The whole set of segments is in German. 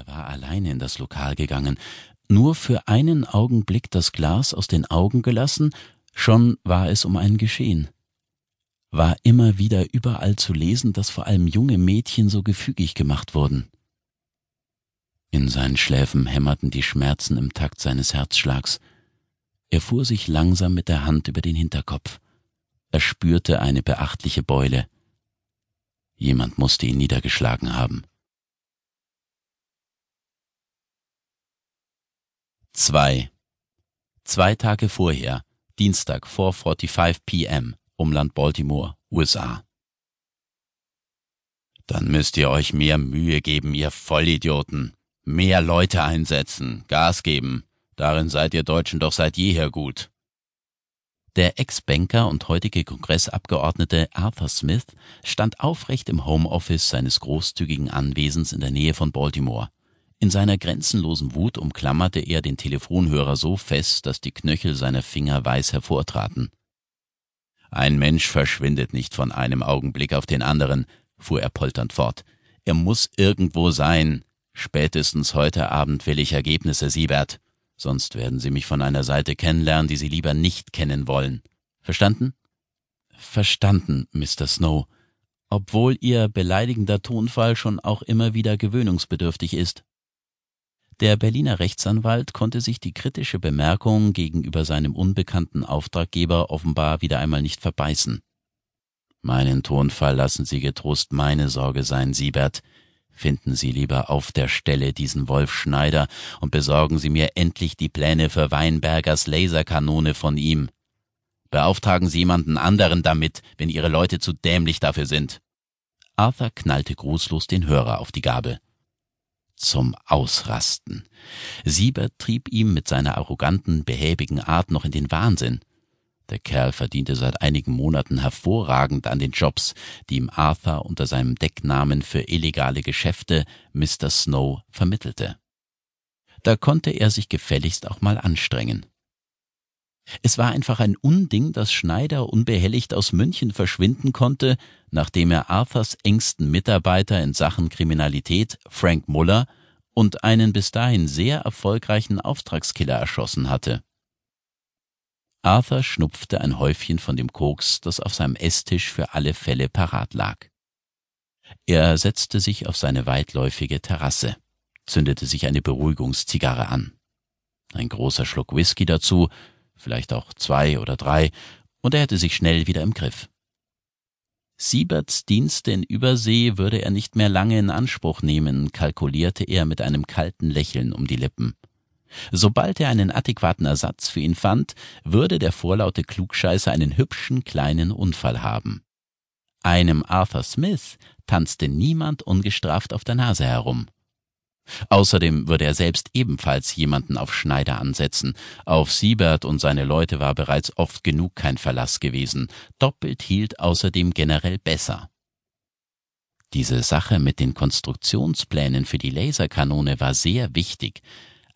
Er war alleine in das Lokal gegangen, nur für einen Augenblick das Glas aus den Augen gelassen, schon war es um einen geschehen. War immer wieder überall zu lesen, dass vor allem junge Mädchen so gefügig gemacht wurden. In seinen Schläfen hämmerten die Schmerzen im Takt seines Herzschlags. Er fuhr sich langsam mit der Hand über den Hinterkopf. Er spürte eine beachtliche Beule. Jemand musste ihn niedergeschlagen haben. 2. Zwei Tage vorher, Dienstag 4.45 p.m., Umland Baltimore, USA. Dann müsst ihr euch mehr Mühe geben, ihr Vollidioten. Mehr Leute einsetzen, Gas geben. Darin seid ihr Deutschen doch seit jeher gut. Der Ex-Banker und heutige Kongressabgeordnete Arthur Smith stand aufrecht im Homeoffice seines großzügigen Anwesens in der Nähe von Baltimore. In seiner grenzenlosen Wut umklammerte er den Telefonhörer so fest, dass die Knöchel seiner Finger weiß hervortraten. Ein Mensch verschwindet nicht von einem Augenblick auf den anderen, fuhr er polternd fort. Er muss irgendwo sein. Spätestens heute Abend will ich Ergebnisse, Siebert. Sonst werden Sie mich von einer Seite kennenlernen, die Sie lieber nicht kennen wollen. Verstanden? Verstanden, Mr. Snow, obwohl Ihr beleidigender Tonfall schon auch immer wieder gewöhnungsbedürftig ist. Der Berliner Rechtsanwalt konnte sich die kritische Bemerkung gegenüber seinem unbekannten Auftraggeber offenbar wieder einmal nicht verbeißen. Meinen Tonfall lassen Sie getrost meine Sorge sein, Siebert. Finden Sie lieber auf der Stelle diesen Wolf Schneider und besorgen Sie mir endlich die Pläne für Weinbergers Laserkanone von ihm. Beauftragen Sie jemanden anderen damit, wenn Ihre Leute zu dämlich dafür sind. Arthur knallte grußlos den Hörer auf die Gabel zum Ausrasten. Siebert trieb ihm mit seiner arroganten, behäbigen Art noch in den Wahnsinn. Der Kerl verdiente seit einigen Monaten hervorragend an den Jobs, die ihm Arthur unter seinem Decknamen für illegale Geschäfte Mr. Snow vermittelte. Da konnte er sich gefälligst auch mal anstrengen. Es war einfach ein Unding, dass Schneider unbehelligt aus München verschwinden konnte, nachdem er Arthurs engsten Mitarbeiter in Sachen Kriminalität, Frank Muller, und einen bis dahin sehr erfolgreichen Auftragskiller erschossen hatte. Arthur schnupfte ein Häufchen von dem Koks, das auf seinem Esstisch für alle Fälle parat lag. Er setzte sich auf seine weitläufige Terrasse, zündete sich eine Beruhigungszigarre an. Ein großer Schluck Whisky dazu, vielleicht auch zwei oder drei, und er hätte sich schnell wieder im Griff. Sieberts Dienste in Übersee würde er nicht mehr lange in Anspruch nehmen, kalkulierte er mit einem kalten Lächeln um die Lippen. Sobald er einen adäquaten Ersatz für ihn fand, würde der vorlaute Klugscheißer einen hübschen kleinen Unfall haben. Einem Arthur Smith tanzte niemand ungestraft auf der Nase herum. Außerdem würde er selbst ebenfalls jemanden auf Schneider ansetzen. Auf Siebert und seine Leute war bereits oft genug kein Verlass gewesen. Doppelt hielt außerdem generell besser. Diese Sache mit den Konstruktionsplänen für die Laserkanone war sehr wichtig.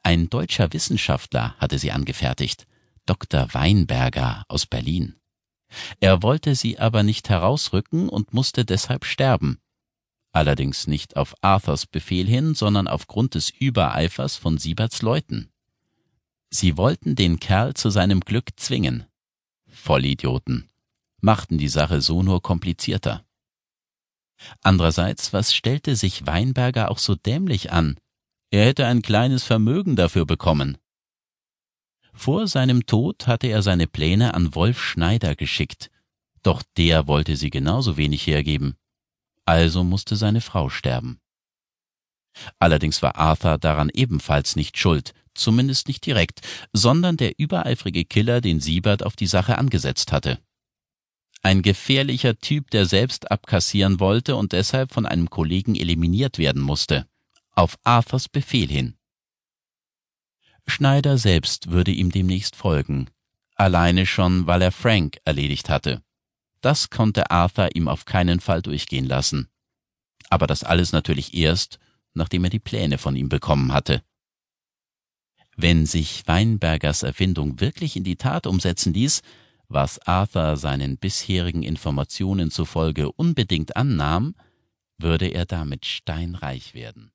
Ein deutscher Wissenschaftler hatte sie angefertigt, Dr. Weinberger aus Berlin. Er wollte sie aber nicht herausrücken und musste deshalb sterben allerdings nicht auf Arthurs Befehl hin, sondern aufgrund des Übereifers von Sieberts Leuten. Sie wollten den Kerl zu seinem Glück zwingen. Vollidioten. Machten die Sache so nur komplizierter. Andererseits, was stellte sich Weinberger auch so dämlich an? Er hätte ein kleines Vermögen dafür bekommen. Vor seinem Tod hatte er seine Pläne an Wolf Schneider geschickt, doch der wollte sie genauso wenig hergeben also musste seine Frau sterben. Allerdings war Arthur daran ebenfalls nicht schuld, zumindest nicht direkt, sondern der übereifrige Killer, den Siebert auf die Sache angesetzt hatte. Ein gefährlicher Typ, der selbst abkassieren wollte und deshalb von einem Kollegen eliminiert werden musste. Auf Arthurs Befehl hin. Schneider selbst würde ihm demnächst folgen. Alleine schon, weil er Frank erledigt hatte. Das konnte Arthur ihm auf keinen Fall durchgehen lassen. Aber das alles natürlich erst, nachdem er die Pläne von ihm bekommen hatte. Wenn sich Weinbergers Erfindung wirklich in die Tat umsetzen ließ, was Arthur seinen bisherigen Informationen zufolge unbedingt annahm, würde er damit steinreich werden.